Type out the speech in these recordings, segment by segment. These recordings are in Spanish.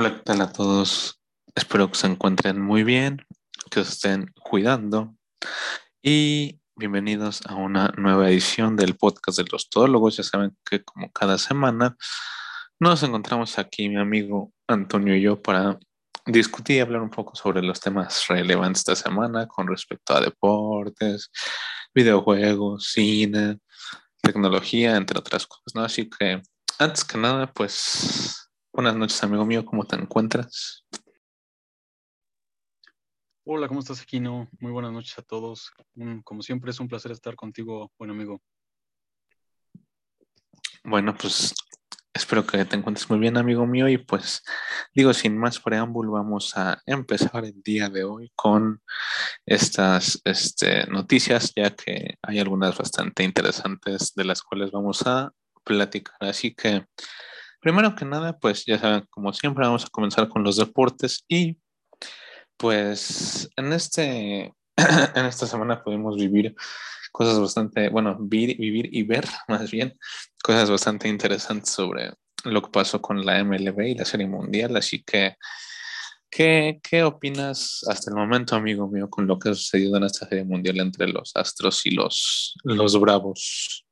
Hola, ¿qué tal a todos? Espero que se encuentren muy bien, que se estén cuidando y bienvenidos a una nueva edición del podcast de los todólogos. Ya saben que como cada semana nos encontramos aquí mi amigo Antonio y yo para discutir y hablar un poco sobre los temas relevantes esta semana con respecto a deportes, videojuegos, cine, tecnología, entre otras cosas. Así que antes que nada, pues Buenas noches, amigo mío, ¿cómo te encuentras? Hola, ¿cómo estás, Aquino? Muy buenas noches a todos. como siempre, es un placer estar contigo, buen amigo. Bueno, pues espero que te encuentres muy bien, amigo mío. Y pues digo, sin más preámbulo, vamos a empezar el día de hoy con estas este, noticias, ya que hay algunas bastante interesantes de las cuales vamos a platicar. Así que Primero que nada, pues ya saben, como siempre, vamos a comenzar con los deportes y pues en este en esta semana pudimos vivir cosas bastante, bueno, vivir y ver más bien cosas bastante interesantes sobre lo que pasó con la MLB y la Serie Mundial. Así que, ¿qué, ¿qué, opinas hasta el momento, amigo mío, con lo que ha sucedido en esta Serie Mundial entre los Astros y los, los Bravos?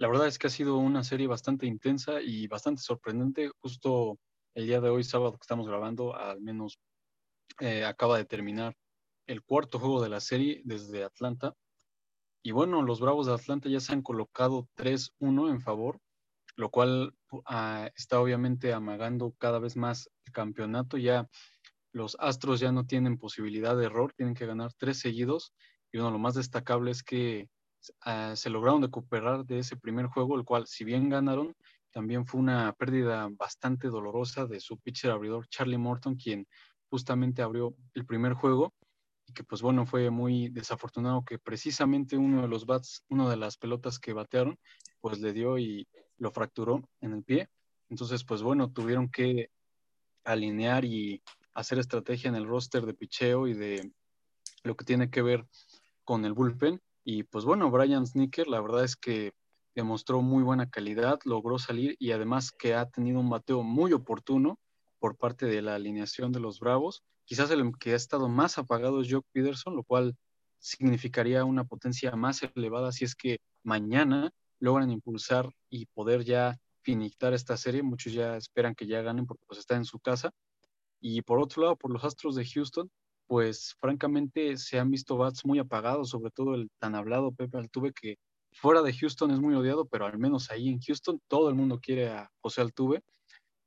La verdad es que ha sido una serie bastante intensa y bastante sorprendente. Justo el día de hoy, sábado que estamos grabando, al menos eh, acaba de terminar el cuarto juego de la serie desde Atlanta. Y bueno, los Bravos de Atlanta ya se han colocado 3-1 en favor, lo cual ah, está obviamente amagando cada vez más el campeonato. Ya los Astros ya no tienen posibilidad de error, tienen que ganar tres seguidos. Y uno, lo más destacable es que Ah, se lograron recuperar de ese primer juego, el cual, si bien ganaron, también fue una pérdida bastante dolorosa de su pitcher abridor Charlie Morton, quien justamente abrió el primer juego y que pues bueno, fue muy desafortunado que precisamente uno de los bats, una de las pelotas que batearon, pues le dio y lo fracturó en el pie. Entonces, pues bueno, tuvieron que alinear y hacer estrategia en el roster de picheo y de lo que tiene que ver con el bullpen y pues bueno, Brian Snicker, la verdad es que demostró muy buena calidad, logró salir y además que ha tenido un bateo muy oportuno por parte de la alineación de los Bravos. Quizás el que ha estado más apagado es Jock Peterson, lo cual significaría una potencia más elevada si es que mañana logran impulsar y poder ya finiquitar esta serie. Muchos ya esperan que ya ganen porque pues está en su casa. Y por otro lado, por los Astros de Houston, pues francamente se han visto bats muy apagados, sobre todo el tan hablado Pepe Altuve, que fuera de Houston es muy odiado, pero al menos ahí en Houston todo el mundo quiere a José Altuve.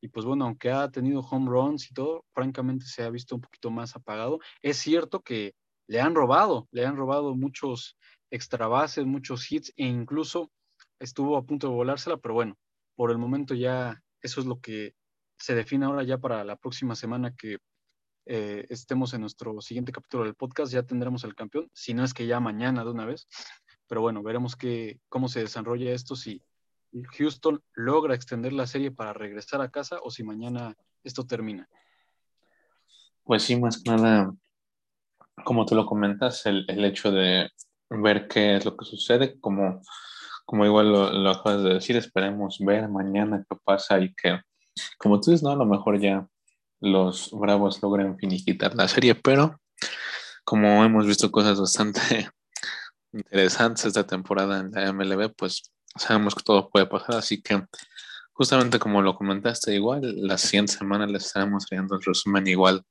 Y pues bueno, aunque ha tenido home runs y todo, francamente se ha visto un poquito más apagado. Es cierto que le han robado, le han robado muchos extra bases, muchos hits e incluso estuvo a punto de volársela, pero bueno, por el momento ya eso es lo que se define ahora ya para la próxima semana que eh, estemos en nuestro siguiente capítulo del podcast, ya tendremos el campeón, si no es que ya mañana de una vez. Pero bueno, veremos que, cómo se desarrolla esto, si Houston logra extender la serie para regresar a casa o si mañana esto termina. Pues sí, más nada, como tú lo comentas, el, el hecho de ver qué es lo que sucede, como, como igual lo, lo, acabas de decir, esperemos ver mañana qué pasa y que, como tú dices, no, a lo mejor ya los Bravos logran finiquitar la serie, pero como hemos visto cosas bastante interesantes esta temporada en la MLB, pues sabemos que todo puede pasar, así que justamente como lo comentaste igual, la siguiente semana les estaremos trayendo el resumen igual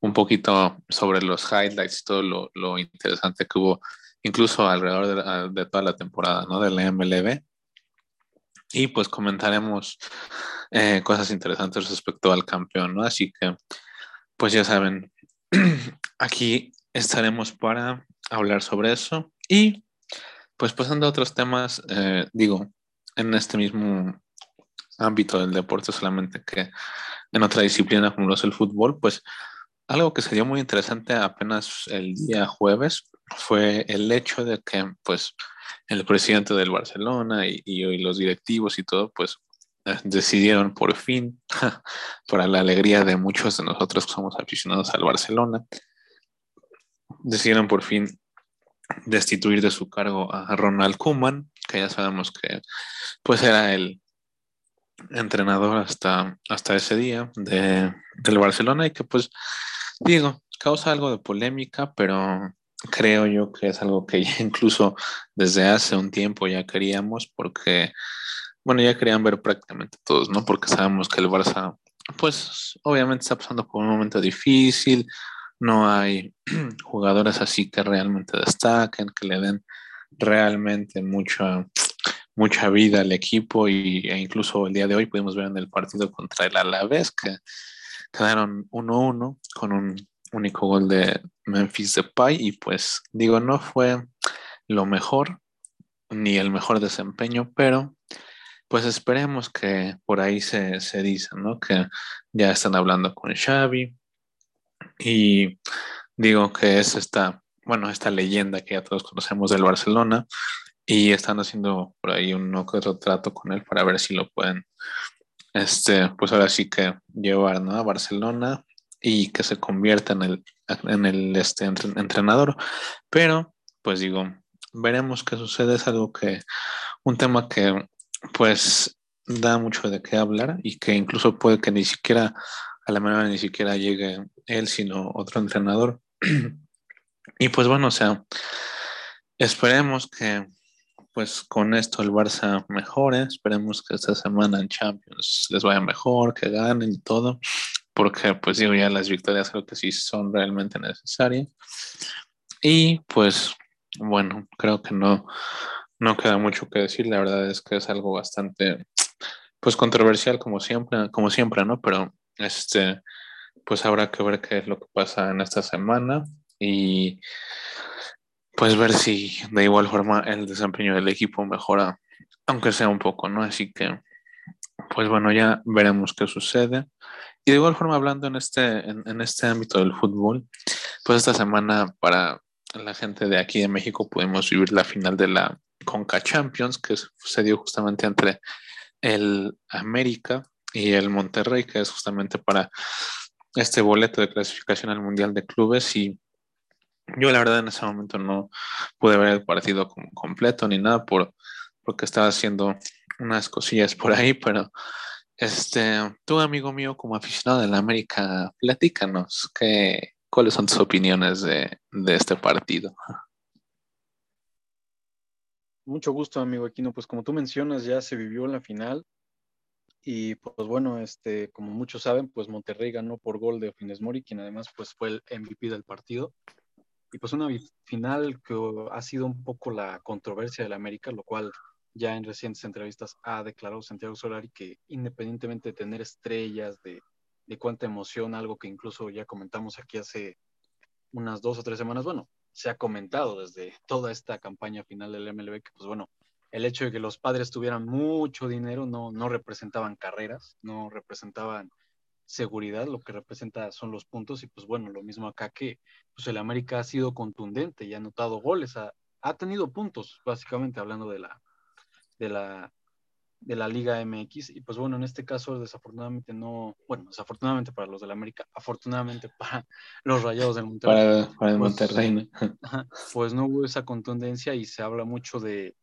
un poquito sobre los highlights y todo lo, lo interesante que hubo incluso alrededor de, de, toda la temporada ¿no? de la MLB. Y pues comentaremos eh, cosas interesantes respecto al campeón, ¿no? Así que, pues ya saben, aquí estaremos para hablar sobre eso. Y pues pasando a otros temas, eh, digo, en este mismo ámbito del deporte, solamente que en otra disciplina como lo es el fútbol, pues algo que sería muy interesante apenas el día jueves fue el hecho de que pues el presidente del Barcelona y, y los directivos y todo, pues decidieron por fin, para la alegría de muchos de nosotros que somos aficionados al Barcelona, decidieron por fin destituir de su cargo a Ronald Koeman, que ya sabemos que pues era el, entrenador hasta, hasta ese día de, del Barcelona y que pues digo, causa algo de polémica, pero creo yo que es algo que ya incluso desde hace un tiempo ya queríamos porque, bueno, ya querían ver prácticamente todos, ¿no? Porque sabemos que el Barça, pues obviamente está pasando por un momento difícil, no hay jugadores así que realmente destaquen, que le den realmente mucha, mucha vida al equipo y, e incluso el día de hoy pudimos ver en el partido contra el Alavés que quedaron 1-1 con un único gol de Memphis Depay y pues digo, no fue lo mejor ni el mejor desempeño, pero pues esperemos que por ahí se, se dice, ¿no? Que ya están hablando con Xavi y digo que es esta, bueno, esta leyenda que ya todos conocemos del Barcelona y están haciendo por ahí un otro trato con él para ver si lo pueden, este, pues ahora sí que llevar, ¿no? A Barcelona y que se convierta en el, en el este, entrenador. Pero, pues digo, veremos qué sucede. Es algo que, un tema que pues da mucho de qué hablar y que incluso puede que ni siquiera, a la manera ni siquiera llegue él, sino otro entrenador. y pues bueno, o sea, esperemos que pues con esto el Barça mejore, esperemos que esta semana en Champions les vaya mejor, que ganen y todo porque pues digo, ya las victorias creo que sí son realmente necesarias. Y pues bueno, creo que no, no queda mucho que decir, la verdad es que es algo bastante pues controversial como siempre, como siempre, ¿no? Pero este pues habrá que ver qué es lo que pasa en esta semana y pues ver si de igual forma el desempeño del equipo mejora, aunque sea un poco, ¿no? Así que pues bueno, ya veremos qué sucede. Y de igual forma, hablando en este, en, este ámbito del fútbol, pues esta semana para la gente de aquí de México pudimos vivir la final de la Conca Champions, que se dio justamente entre el América y el Monterrey, que es justamente para este boleto de clasificación al Mundial de Clubes. Y yo la verdad en ese momento no pude ver el partido completo ni nada por, porque estaba haciendo unas cosillas por ahí, pero este, tú, amigo mío, como aficionado de la América, platícanos, ¿qué, ¿cuáles son tus opiniones de, este partido? Mucho gusto, amigo Aquino. Pues como tú mencionas, ya se vivió la final y pues bueno, este, como muchos saben, pues Monterrey ganó por gol de Fines Mori, quien además pues fue el MVP del partido. Y pues una final que ha sido un poco la controversia de la América, lo cual ya en recientes entrevistas ha declarado Santiago Solari que independientemente de tener estrellas, de, cuánta emoción, algo que incluso ya comentamos aquí hace unas dos o tres semanas, bueno, se ha comentado desde toda esta campaña final del MLB que, pues bueno, el hecho de que los padres tuvieran mucho dinero no, no representaban carreras, no representaban seguridad, lo que representa son los puntos y pues bueno, lo mismo acá que pues el América ha sido contundente y ha anotado goles, ha, ha tenido puntos, básicamente hablando de la, de la, de la Liga MX. Y pues bueno, en este caso desafortunadamente no, bueno, desafortunadamente para los del América, afortunadamente para los Rayados del Monterrey. Para, el pues, Monterrey, Pues no hubo esa contundencia y se habla mucho de,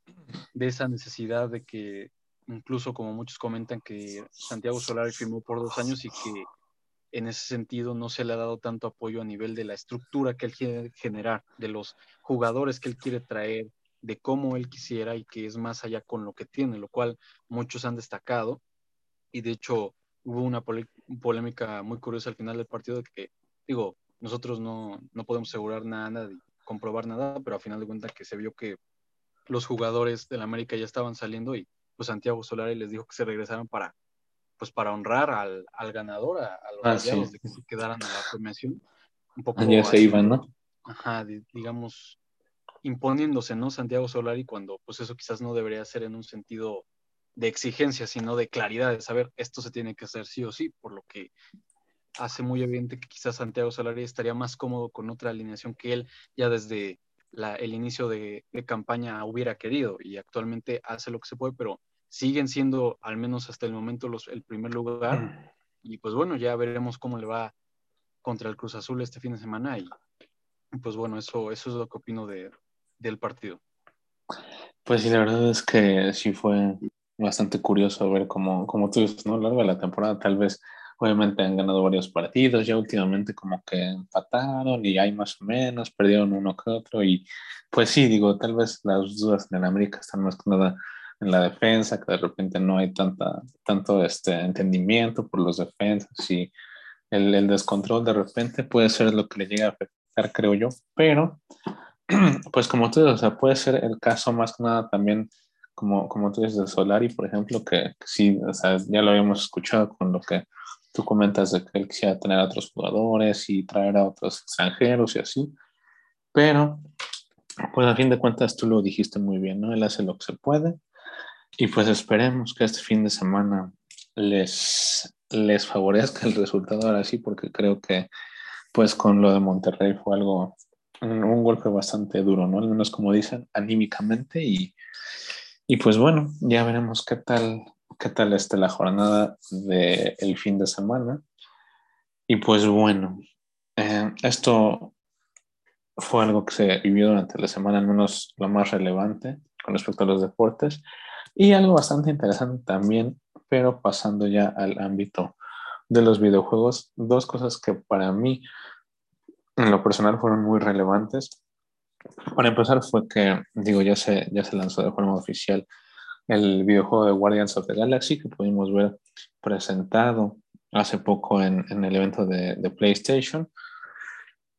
de esa necesidad de que incluso como muchos comentan que Santiago Solari firmó por dos años y que en ese sentido no se le ha dado tanto apoyo a nivel de la estructura que él quiere generar, de los jugadores que él quiere traer, de cómo él quisiera y que es más allá con lo que tiene, lo cual muchos han destacado. Y de hecho hubo una polémica muy curiosa al final del partido de que, digo, nosotros no, no podemos asegurar nada, ni comprobar nada, pero a final de cuentas que se vio que los jugadores del América ya estaban saliendo y pues Santiago Solari les dijo que se regresaran para pues para honrar al, al ganador, a, los ah, de que se quedaran en la premiación. Un poco ya se iban, ¿no? Ajá, digamos, imponiéndose, ¿no? Santiago Solari, cuando pues eso quizás no debería ser en un sentido de exigencia, sino de claridad, de saber esto se tiene que hacer sí o sí, por lo que hace muy evidente que quizás Santiago Solari estaría más cómodo con otra alineación que él ya desde el inicio de, campaña hubiera querido y actualmente hace lo que se puede, pero siguen siendo al menos hasta el momento los, el primer lugar y pues bueno, ya veremos cómo le va contra el Cruz Azul este fin de semana y pues bueno, eso, eso es lo que opino de, del partido. Pues sí, la verdad es que sí fue bastante curioso ver cómo, como tú dices, ¿no? A lo largo de la temporada tal vez obviamente han ganado varios partidos, ya últimamente como que empataron y hay más o menos, perdieron uno que otro y pues sí, digo, tal vez las dudas en el América están más que nada en la defensa, que de repente no hay tanta, tanto este entendimiento por los defensas y el, el descontrol de repente puede ser lo que le llega a afectar, creo yo, pero pues como tú dices, o sea, puede ser el caso más que nada también como, como tú dices de Solari, por ejemplo, que, que sí, o ya lo habíamos escuchado con lo que tú comentas de que él quisiera tener a otros jugadores y traer a otros extranjeros y así, pero pues a fin de cuentas tú lo dijiste muy bien, ¿no? Él hace lo que se puede y pues esperemos que este fin de semana les, les favorezca el resultado ahora sí, porque creo que pues con lo de Monterrey fue algo, un, golpe bastante duro, ¿no? Al menos como dicen, anímicamente y, y pues bueno, ya veremos qué tal qué tal esté la jornada del el fin de semana. Y pues bueno, eh, esto fue algo que se vivió durante la semana, al menos lo más relevante con respecto a los deportes. Y algo bastante interesante también, pero pasando ya al ámbito de los videojuegos, dos cosas que para mí en lo personal fueron muy relevantes. Para empezar fue que, digo, ya se, ya se lanzó de forma oficial el videojuego de Guardians of the Galaxy que pudimos ver presentado hace poco en, en el evento de, de, PlayStation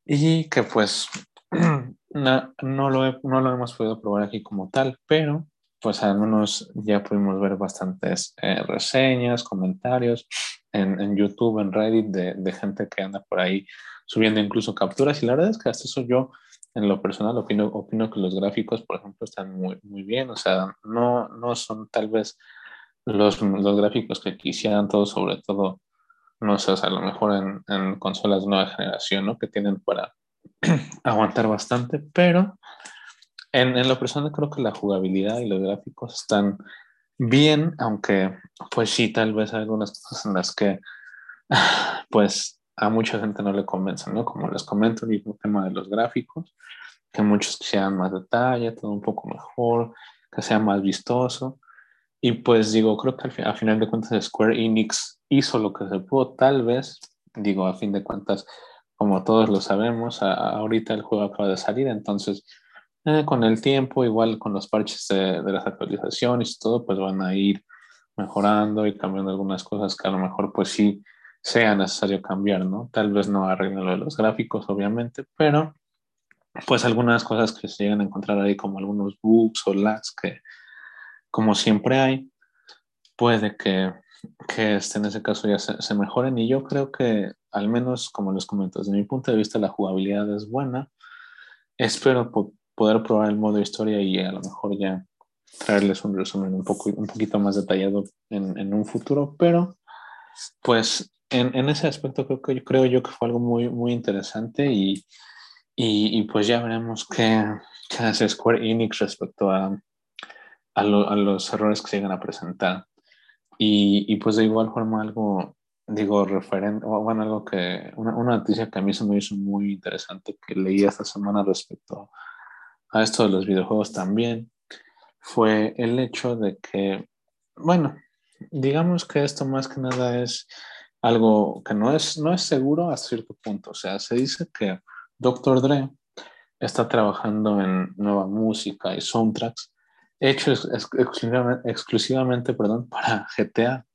y que pues no, no, lo no lo hemos podido probar aquí como tal, pero pues al menos ya pudimos ver bastantes eh, reseñas, comentarios en, en, YouTube, en Reddit, de, de, gente que anda por ahí subiendo incluso capturas. Y la verdad es que hasta eso yo en lo personal opino, que los gráficos, por ejemplo, están muy, muy bien. O sea, no, no son tal vez los, los gráficos que quisieran todos, sobre todo, no sé, a lo mejor en, en consolas de nueva generación, ¿no? Que tienen para aguantar bastante, pero en, en, lo personal creo que la jugabilidad y los gráficos están bien, aunque pues sí, tal vez hay algunas cosas en las que pues a mucha gente no le convence, ¿no? Como les comento, el mismo tema de los gráficos, que muchos quisieran más detalle, todo un poco mejor, que sea más vistoso. Y pues digo, creo que al, al final de cuentas Square Enix hizo lo que se pudo, tal vez, digo, a fin de cuentas, como todos lo sabemos, ahorita el juego acaba de salir, entonces eh, con el tiempo, igual con los parches de, de, las actualizaciones y todo, pues van a ir mejorando y cambiando algunas cosas que a lo mejor pues sí sea necesario cambiar, ¿no? Tal vez no arreglen lo de los gráficos, obviamente, pero pues algunas cosas que se llegan a encontrar ahí como algunos bugs o lags que como siempre hay, puede que, que este, en ese caso ya se, se, mejoren y yo creo que al menos como les comento, desde mi punto de vista la jugabilidad es buena. Espero po poder probar el modo historia y a lo mejor ya traerles un resumen un, poco, un poquito más detallado en, en un futuro, pero pues en, en, ese aspecto creo, que, creo yo que fue algo muy, muy interesante y, y, y pues ya veremos qué, qué, hace Square Enix respecto a, a, lo, a, los errores que se llegan a presentar. Y, y, pues de igual forma algo, digo, referente, bueno, algo que, una, una, noticia que a mí se me hizo muy interesante que leí esta semana respecto a esto de los videojuegos también, fue el hecho de que, bueno, digamos que esto más que nada es algo que no es, no es seguro a cierto punto. O sea, se dice que Dr. Dre está trabajando en nueva música y soundtracks hechos exclusivamente, exclusivamente perdón, para GTA.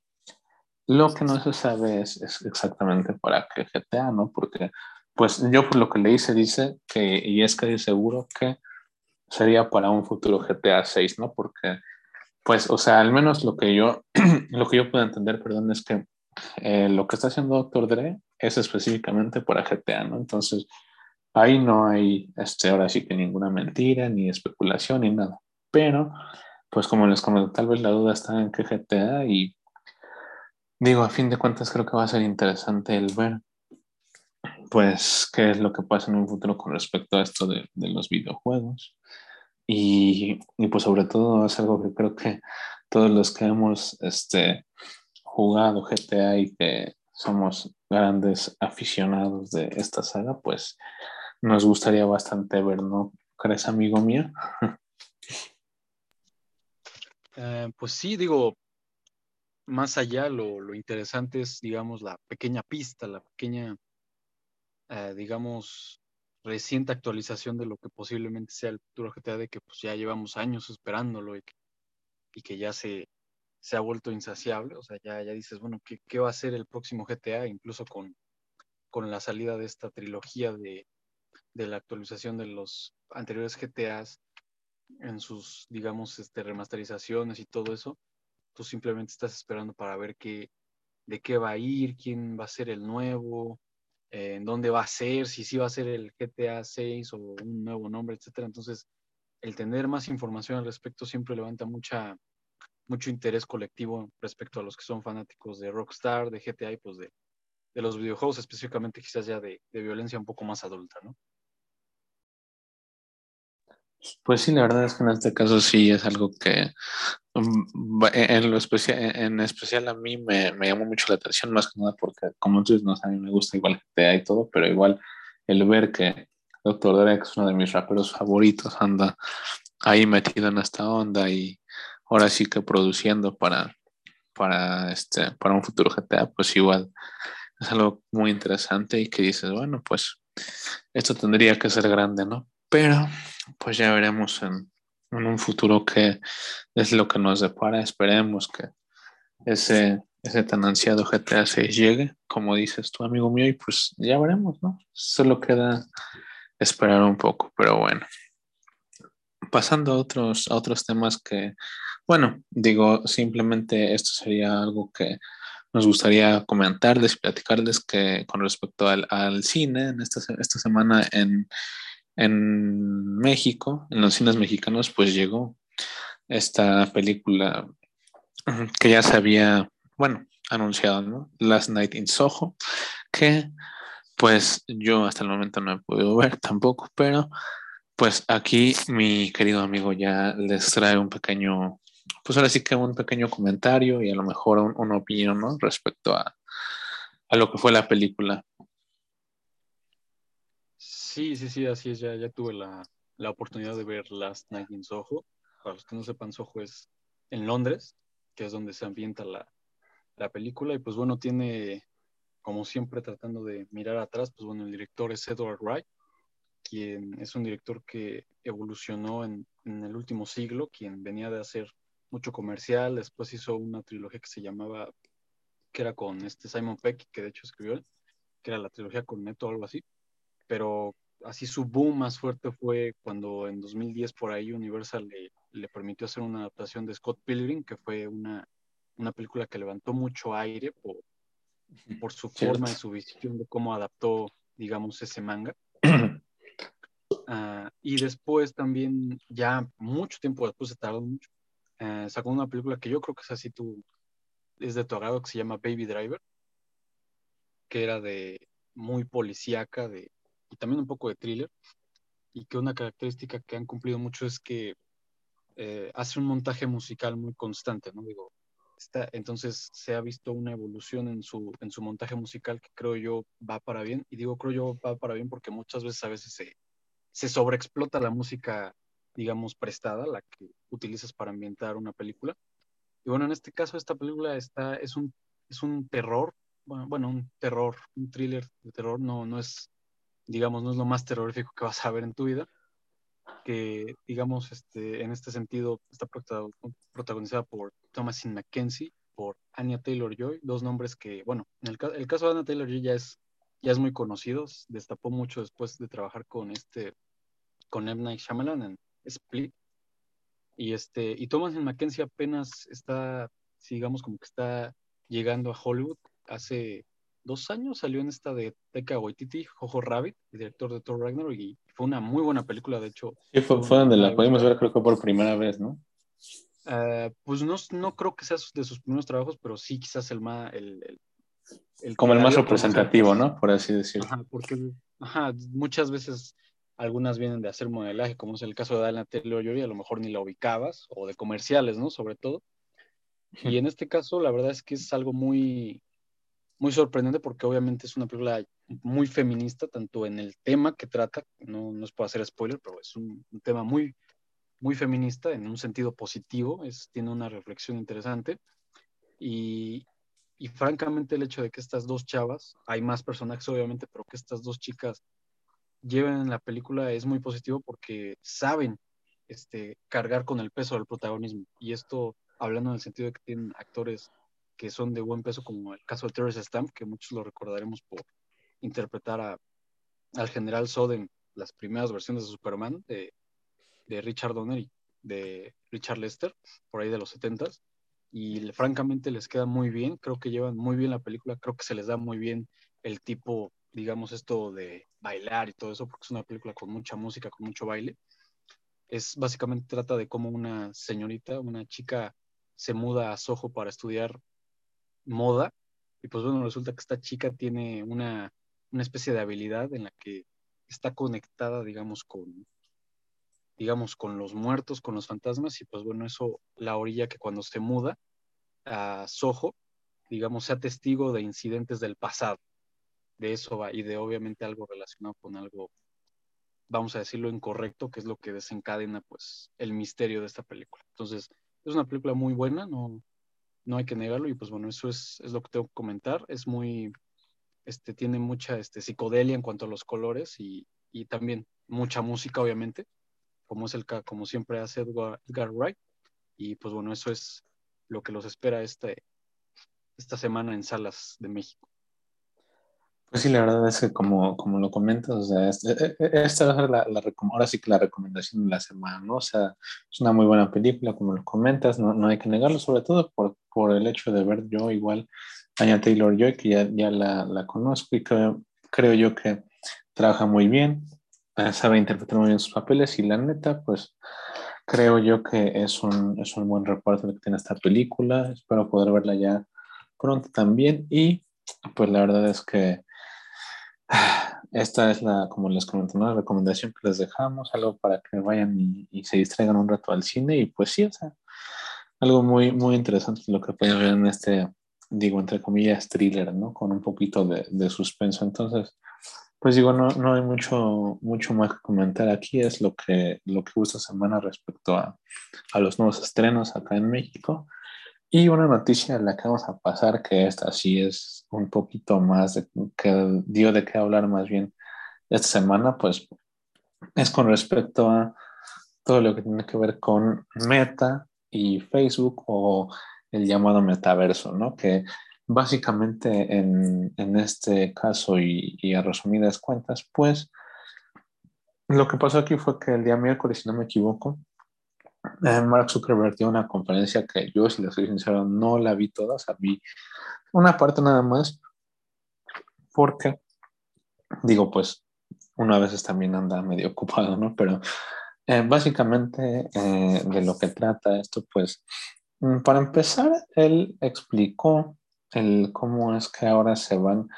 Lo que no se sabe es, es, exactamente para qué GTA, ¿no? Porque, pues yo por lo que leí se dice que, y es casi seguro que sería para un futuro GTA 6, ¿no? Porque, pues, o sea, al menos lo que yo, lo que yo puedo entender, perdón, es que eh, lo que está haciendo Doctor Dre es específicamente para GTA, ¿no? Entonces, ahí no hay, este, ahora sí que ninguna mentira, ni especulación, ni nada. Pero, pues como les comenté, tal vez la duda está en qué GTA y digo, a fin de cuentas creo que va a ser interesante el ver, pues, qué es lo que pasa en un futuro con respecto a esto de, de los videojuegos. Y, y, pues sobre todo es algo que creo que todos los que hemos, este, jugado GTA y que somos grandes aficionados de esta saga, pues nos gustaría bastante ver, ¿no crees, amigo mío? Eh, pues sí, digo, más allá lo, interesante es, digamos, la pequeña pista, la pequeña, eh, digamos, reciente actualización de lo que posiblemente sea el futuro GTA, de que pues ya llevamos años esperándolo y que, ya se, se, ha vuelto insaciable. O sea, ya, ya dices, bueno, ¿qué, ¿qué, va a ser el próximo GTA? Incluso con, con la salida de esta trilogía de, de la actualización de los anteriores GTAs en sus, digamos, este, remasterizaciones y todo eso, tú simplemente estás esperando para ver qué, de qué va a ir, quién va a ser el nuevo, eh, en dónde va a ser, si sí va a ser el GTA 6 o un nuevo nombre, etcétera. Entonces, el tener más información al respecto siempre levanta mucha, mucho interés colectivo respecto a los que son fanáticos de Rockstar, de GTA y pues de, de los videojuegos, específicamente quizás ya de, de violencia un poco más adulta, ¿no? Pues sí, la verdad es que en este caso sí es algo que mm, en, lo especial, en especial a mí me, me, llamó mucho la atención, más que nada porque como tú no a mí me gusta igual GTA y todo, pero igual el ver que Doctor Dre, es uno de mis raperos favoritos, anda ahí metido en esta onda y ahora sí que produciendo para, para, este, para un futuro GTA, pues igual es algo muy interesante y que dices, bueno, pues esto tendría que ser grande, ¿no? Pero pues ya veremos en, un futuro qué es lo que nos depara. Esperemos que ese, ese tan ansiado GTA 6 llegue, como dices tu amigo mío, y pues ya veremos, ¿no? Solo queda esperar un poco, pero bueno. Pasando a otros, a otros temas que, bueno, digo, simplemente esto sería algo que nos gustaría comentarles, platicarles que con respecto al, cine, en esta, semana en México, en los cines mexicanos, pues llegó esta película que ya se había, bueno, anunciado, ¿no? Last Night in Soho, que pues yo hasta el momento no he podido ver tampoco, pero pues aquí mi querido amigo ya les trae un pequeño, pues ahora sí que un pequeño comentario y a lo mejor una opinión, ¿no? Respecto a, a lo que fue la película. Sí, sí, sí, así es. Ya, ya tuve la, oportunidad de ver Last Night in Soho. Para los que no sepan, Soho es en Londres, que es donde se ambienta la, película. Y pues bueno, tiene, como siempre, tratando de mirar atrás, pues bueno, el director es Edward Wright, quien es un director que evolucionó en, en el último siglo, quien venía de hacer mucho comercial, después hizo una trilogía que se llamaba, que era con este Simon Peck, que de hecho escribió él, que era la trilogía con Neto o algo así pero así su boom más fuerte fue cuando en 2010 por ahí Universal le, permitió hacer una adaptación de Scott Pilgrim, que fue una, una película que levantó mucho aire por, por su forma y su visión de cómo adaptó, digamos, ese manga. Ah, y después también, ya mucho tiempo después, se tardó mucho, eh, sacó una película que yo creo que es así tú, es de tu agrado, que se llama Baby Driver, que era de muy policíaca, de y también un poco de thriller, y que una característica que han cumplido mucho es que eh, hace un montaje musical muy constante, ¿no? Digo, está, entonces se ha visto una evolución en su, en su montaje musical que creo yo va para bien, y digo creo yo va para bien porque muchas veces a veces se, se sobreexplota la música, digamos, prestada, la que utilizas para ambientar una película. Y bueno, en este caso esta película está, es, un, es un terror, bueno, un terror, un thriller de terror, no, no es digamos, no es lo más terrorífico que vas a ver en tu vida, que, digamos, este, en este sentido está protagonizada por Thomasin McKenzie, por Anya Taylor-Joy, dos nombres que, bueno, en el, el caso de Anya Taylor-Joy ya es, ya es muy conocido, destapó mucho después de trabajar con este, con M. Night en Split, y este, y Thomasin McKenzie apenas está, digamos, como que está llegando a Hollywood, hace dos años salió en esta de Teca Waititi, Jojo Rabbit, director de Thor Ragnarok, y fue una muy buena película, de hecho. Sí, fue, donde la pudimos ver, creo que por primera vez, ¿no? Eh, pues no, no creo que sea de sus primeros trabajos, pero sí quizás el más... El, Como el más representativo, ¿no? Por así decirlo. Ajá, porque ajá, muchas veces algunas vienen de hacer modelaje, como es el caso de Diana Taylor y a lo mejor ni la ubicabas, o de comerciales, ¿no? Sobre todo. Y en este caso, la verdad es que es algo muy, muy sorprendente porque obviamente es una película muy feminista, tanto en el tema que trata, no, no os puedo hacer spoiler, pero es un, tema muy, muy feminista en un sentido positivo, es, tiene una reflexión interesante. Y francamente el hecho de que estas dos chavas, hay más personajes obviamente, pero que estas dos chicas lleven la película es muy positivo porque saben este, cargar con el peso del protagonismo. Y esto, hablando en el sentido de que tienen actores que son de buen peso, como el caso de Terrence Stamp, que muchos lo recordaremos por interpretar a, al general Zod en las primeras versiones de Superman de, de Richard Donner y de Richard Lester, por ahí de los 70 y francamente les queda muy bien, creo que llevan muy bien la película, creo que se les da muy bien el tipo, digamos, esto de bailar y todo eso, porque es una película con mucha música, con mucho baile. Es básicamente trata de cómo una señorita, una chica se muda a Soho para estudiar moda y pues bueno, resulta que esta chica tiene una, una especie de habilidad en la que está conectada, digamos, con, digamos, con los muertos, con los fantasmas, y pues bueno, eso la orilla que cuando se muda a Soho, digamos, sea testigo de incidentes del pasado. De eso va, y de obviamente algo relacionado con algo, vamos a decirlo, incorrecto, que es lo que desencadena, pues, el misterio de esta película. Entonces, es una película muy buena, no, no hay que negarlo, y pues bueno, eso es, es lo que tengo que comentar. Es muy, este, tiene mucha este, psicodelia en cuanto a los colores y, y también mucha música, obviamente como es el como siempre hace Edgar, Wright. Y pues bueno, eso es lo que los espera este, esta semana en salas de México. Pues sí, la verdad es que como, como lo comentas, e, e, e, esta va a ser la, la, ahora sí que la recomendación de la semana, ¿no? O sea, es una muy buena película, como lo comentas, no, no hay que negarlo, sobre todo por, por el hecho de ver yo igual Anya Taylor Joy, que ya, ya la, la, conozco y creo, creo yo que trabaja muy bien, eh, sabe interpretar muy bien sus papeles y la neta, pues creo yo que es un, es un buen reparto que tiene esta película. Espero poder verla ya pronto también. Y pues la verdad es que esta es la, como les comenté, una recomendación que les dejamos, algo para que vayan y, se distraigan un rato al cine. Y pues sí, o sea, algo muy, muy interesante lo que pueden ver en este, digo, entre comillas, thriller, ¿no? Con un poquito de, de suspenso. Entonces, pues digo, no, no hay mucho, mucho más que comentar aquí, es lo que, lo que esta semana respecto a, a los nuevos estrenos acá en México. Y una noticia la que vamos a pasar, que esta sí es un poquito más de que dio de qué hablar más bien esta semana, pues es con respecto a todo lo que tiene que ver con Meta y Facebook o el llamado metaverso, ¿no? Que Básicamente en, en este caso y, y, a resumidas cuentas, pues lo que pasó aquí fue que el día miércoles, si no me equivoco, eh, Mark Zuckerberg dio una conferencia que yo, si le soy sincero, no la vi toda, o sea, vi una parte nada más, porque, digo, pues, una vez también anda medio ocupado, ¿no? Pero eh, básicamente eh, de lo que trata esto, pues, mm, para empezar, él explicó el cómo es que ahora se van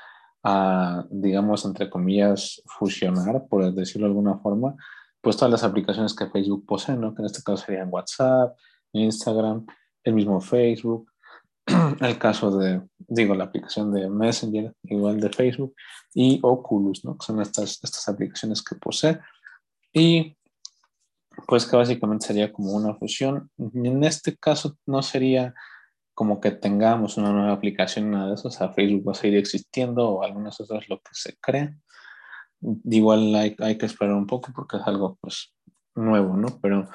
a, digamos, entre comillas, fusionar, por decirlo de alguna forma, pues todas las aplicaciones que Facebook posee, ¿no? Que en este caso serían WhatsApp, Instagram, el mismo Facebook, el caso de, digo, la aplicación de Messenger, igual de Facebook, y Oculus, ¿no? Que son estas, estas aplicaciones que posee. Y pues que básicamente sería como una fusión. En este caso no sería como que tengamos una nueva aplicación, nada de eso, o sea, Facebook va a seguir existiendo o algunas otras lo que se cree. Igual hay, hay, que esperar un poco porque es algo pues nuevo, ¿no? Pero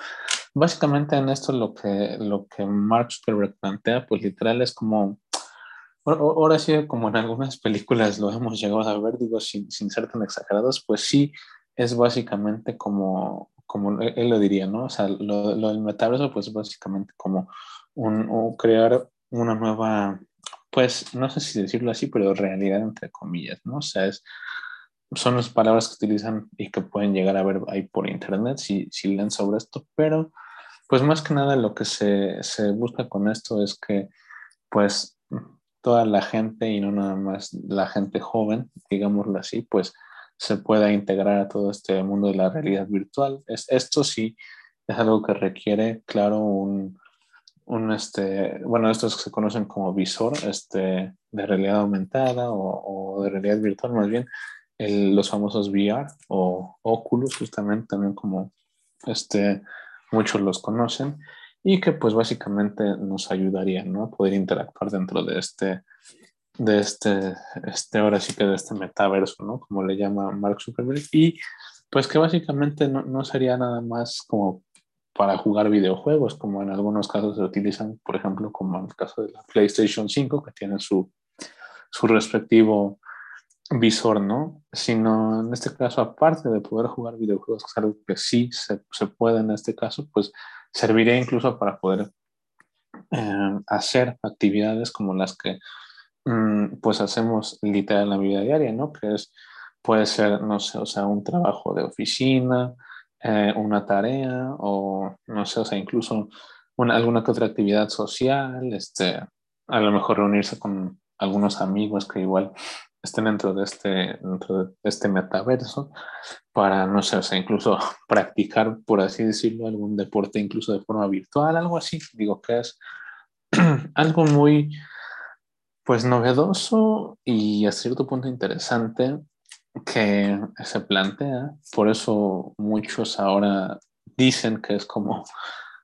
básicamente en esto lo que, lo que Mark Zuckerberg plantea, pues literal es como, ahora sí, como en algunas películas lo hemos llegado a ver, digo, sin, sin ser tan exagerados, pues sí, es básicamente como, como él lo diría, ¿no? O sea, lo, lo del metaverso, pues básicamente como o crear una nueva, pues no sé si decirlo así, pero realidad entre comillas, ¿no? O sea, es, son las palabras que utilizan y que pueden llegar a ver ahí por internet si, si leen sobre esto, pero pues más que nada lo que se, se busca con esto es que pues toda la gente y no nada más la gente joven, digámoslo así, pues se pueda integrar a todo este mundo de la realidad virtual. Es, esto sí es algo que requiere, claro, un, un, este, bueno, estos que se conocen como visor este, de realidad aumentada o, de realidad virtual, más bien los famosos VR o Oculus, justamente también como este, muchos los conocen y que pues básicamente nos ayudaría, ¿no? A poder interactuar dentro de este, de este, este, ahora sí que de este metaverso, ¿no? Como le llama Mark Zuckerberg. Y pues que básicamente no, no sería nada más como para jugar videojuegos, como en algunos casos se utilizan, por ejemplo, como en el caso de la PlayStation 5, que tiene su, su respectivo visor, ¿no? Sino en este caso, aparte de poder jugar videojuegos, que es algo que sí se, se puede en este caso, pues serviría incluso para poder eh, hacer actividades como las que mm, pues hacemos literal en la vida diaria, ¿no? Que es, puede ser, no sé, o sea, un trabajo de oficina, eh, una tarea o, no sé, o sea, incluso una, alguna que otra actividad social, este, a lo mejor reunirse con algunos amigos que igual estén dentro de este, dentro de este metaverso para, no sé, o sea, incluso practicar, por así decirlo, algún deporte incluso de forma virtual, algo así. Digo que es algo muy, pues, novedoso y a cierto punto interesante que se plantea. Por eso muchos ahora dicen que es como,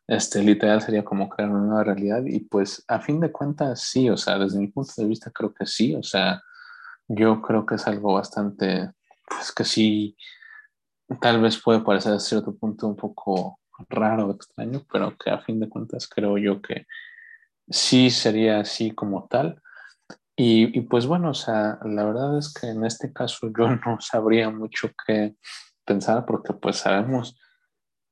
este, literal sería como crear una nueva realidad y pues a fin de cuentas sí, o sea, desde mi punto de vista creo que sí, o sea, yo creo que es algo bastante, pues que sí, tal vez puede parecer a cierto punto un poco raro extraño, pero que a fin de cuentas creo yo que sí sería así como tal. Y, y, pues bueno, o sea, la verdad es que en este caso yo no sabría mucho qué pensar porque pues sabemos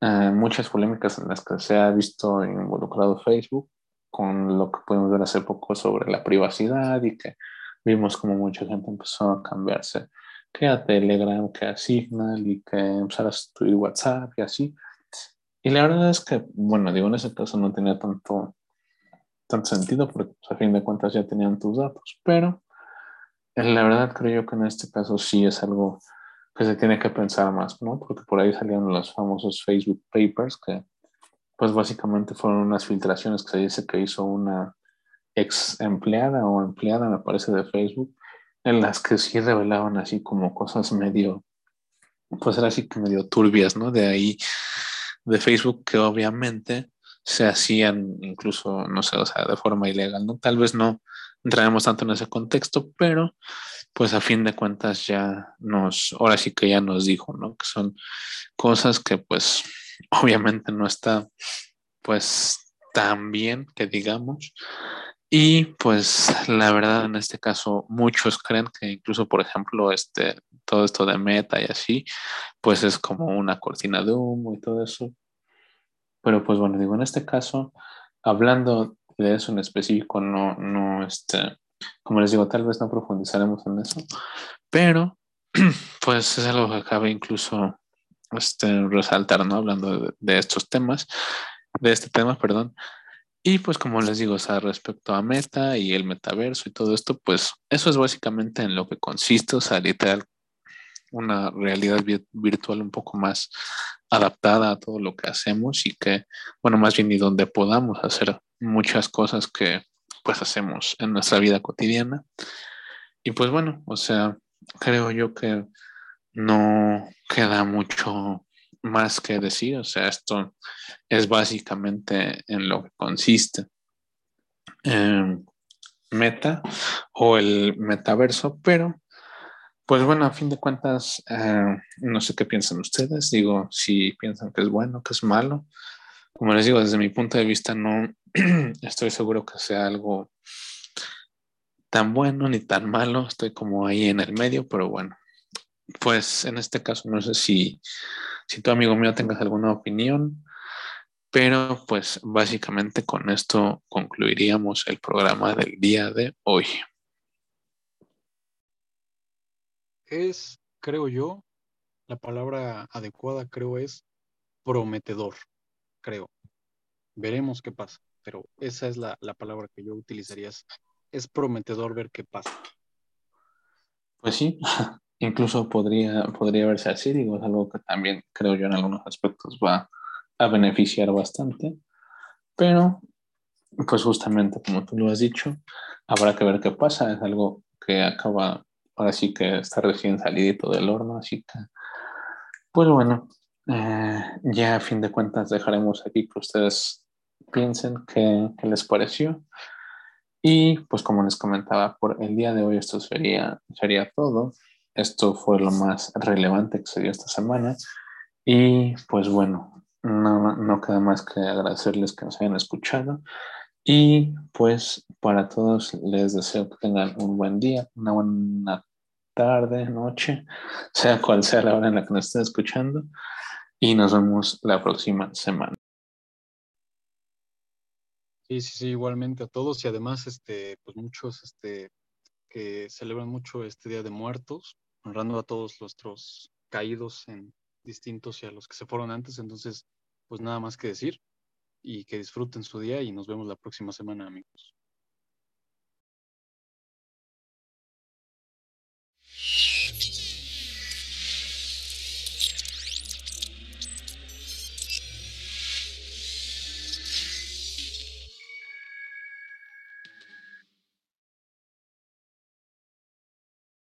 eh, muchas polémicas en las que se ha visto involucrado Facebook con lo que podemos ver hace poco sobre la privacidad y que vimos como mucha gente empezó a cambiarse, que a Telegram, que a Signal y que empezar a estudiar WhatsApp y así. Y la verdad es que, bueno, digo, en ese caso no tenía tanto, tanto sentido porque pues, a fin de cuentas ya tenían tus datos, pero la verdad creo yo que en este caso sí es algo que se tiene que pensar más, ¿no? Porque por ahí salieron los famosos Facebook Papers que pues básicamente fueron unas filtraciones que se dice que hizo una ex empleada o empleada, me parece, de Facebook, en las que sí revelaban así como cosas medio, pues era así que medio turbias, ¿no? De ahí, de Facebook, que obviamente se hacían incluso, no sé, o sea, de forma ilegal, ¿no? Tal vez no entraremos tanto en ese contexto, pero pues a fin de cuentas ya nos, ahora sí que ya nos dijo, ¿no? Que son cosas que pues obviamente no está pues tan bien que digamos, y pues la verdad en este caso muchos creen que incluso por ejemplo este todo esto de meta y así pues es como una cortina de humo y todo eso. Pero pues bueno, digo en este caso hablando de eso en específico no no este como les digo tal vez no profundizaremos en eso, pero pues es algo que cabe incluso este resaltar, ¿no? Hablando de, de estos temas, de este tema, perdón, y pues como les digo, o sea, respecto a Meta y el metaverso y todo esto, pues eso es básicamente en lo que consiste, o sea, literal, una realidad virtual un poco más adaptada a todo lo que hacemos y que, bueno, más bien y donde podamos hacer muchas cosas que pues hacemos en nuestra vida cotidiana. Y pues bueno, o sea, creo yo que no queda mucho más que decir, o sea, esto es básicamente en lo que consiste em, Meta o el metaverso, pero pues bueno, a fin de cuentas, eh, no sé qué piensan ustedes, digo, si piensan que es bueno, que es malo. Como les digo, desde mi punto de vista no estoy seguro que sea algo tan bueno ni tan malo, estoy como ahí en el medio, pero bueno, pues en este caso no sé si si tu amigo mío tengas alguna opinión. Pero pues básicamente con esto concluiríamos el programa del día de hoy. Es, creo yo, la palabra adecuada creo es prometedor, creo. Veremos qué pasa, pero esa es la, la palabra que yo utilizaría. Es prometedor ver qué pasa. Pues sí, incluso podría, podría verse así, digo, es algo que también creo yo en algunos aspectos va a beneficiar bastante, pero pues justamente como tú lo has dicho, habrá que ver qué pasa, es algo que acaba, ahora sí que está recién salidito del horno, así que, pues bueno, eh, ya a fin de cuentas dejaremos aquí que ustedes piensen qué, qué, les pareció. Y pues como les comentaba, por el día de hoy esto sería, sería todo. Esto fue lo más relevante que se dio esta semana. Y pues bueno, no, no queda más que agradecerles que nos hayan escuchado. Y pues para todos les deseo que tengan un buen día, una buena tarde, noche, sea cual sea la hora en la que nos estén escuchando. Y nos vemos la próxima semana. Sí, sí, sí, igualmente a todos y además, este, pues muchos, este, que celebran mucho este Día de Muertos, honrando a todos nuestros caídos en distintos y a los que se fueron antes. Entonces, pues nada más que decir y que disfruten su día y nos vemos la próxima semana, amigos.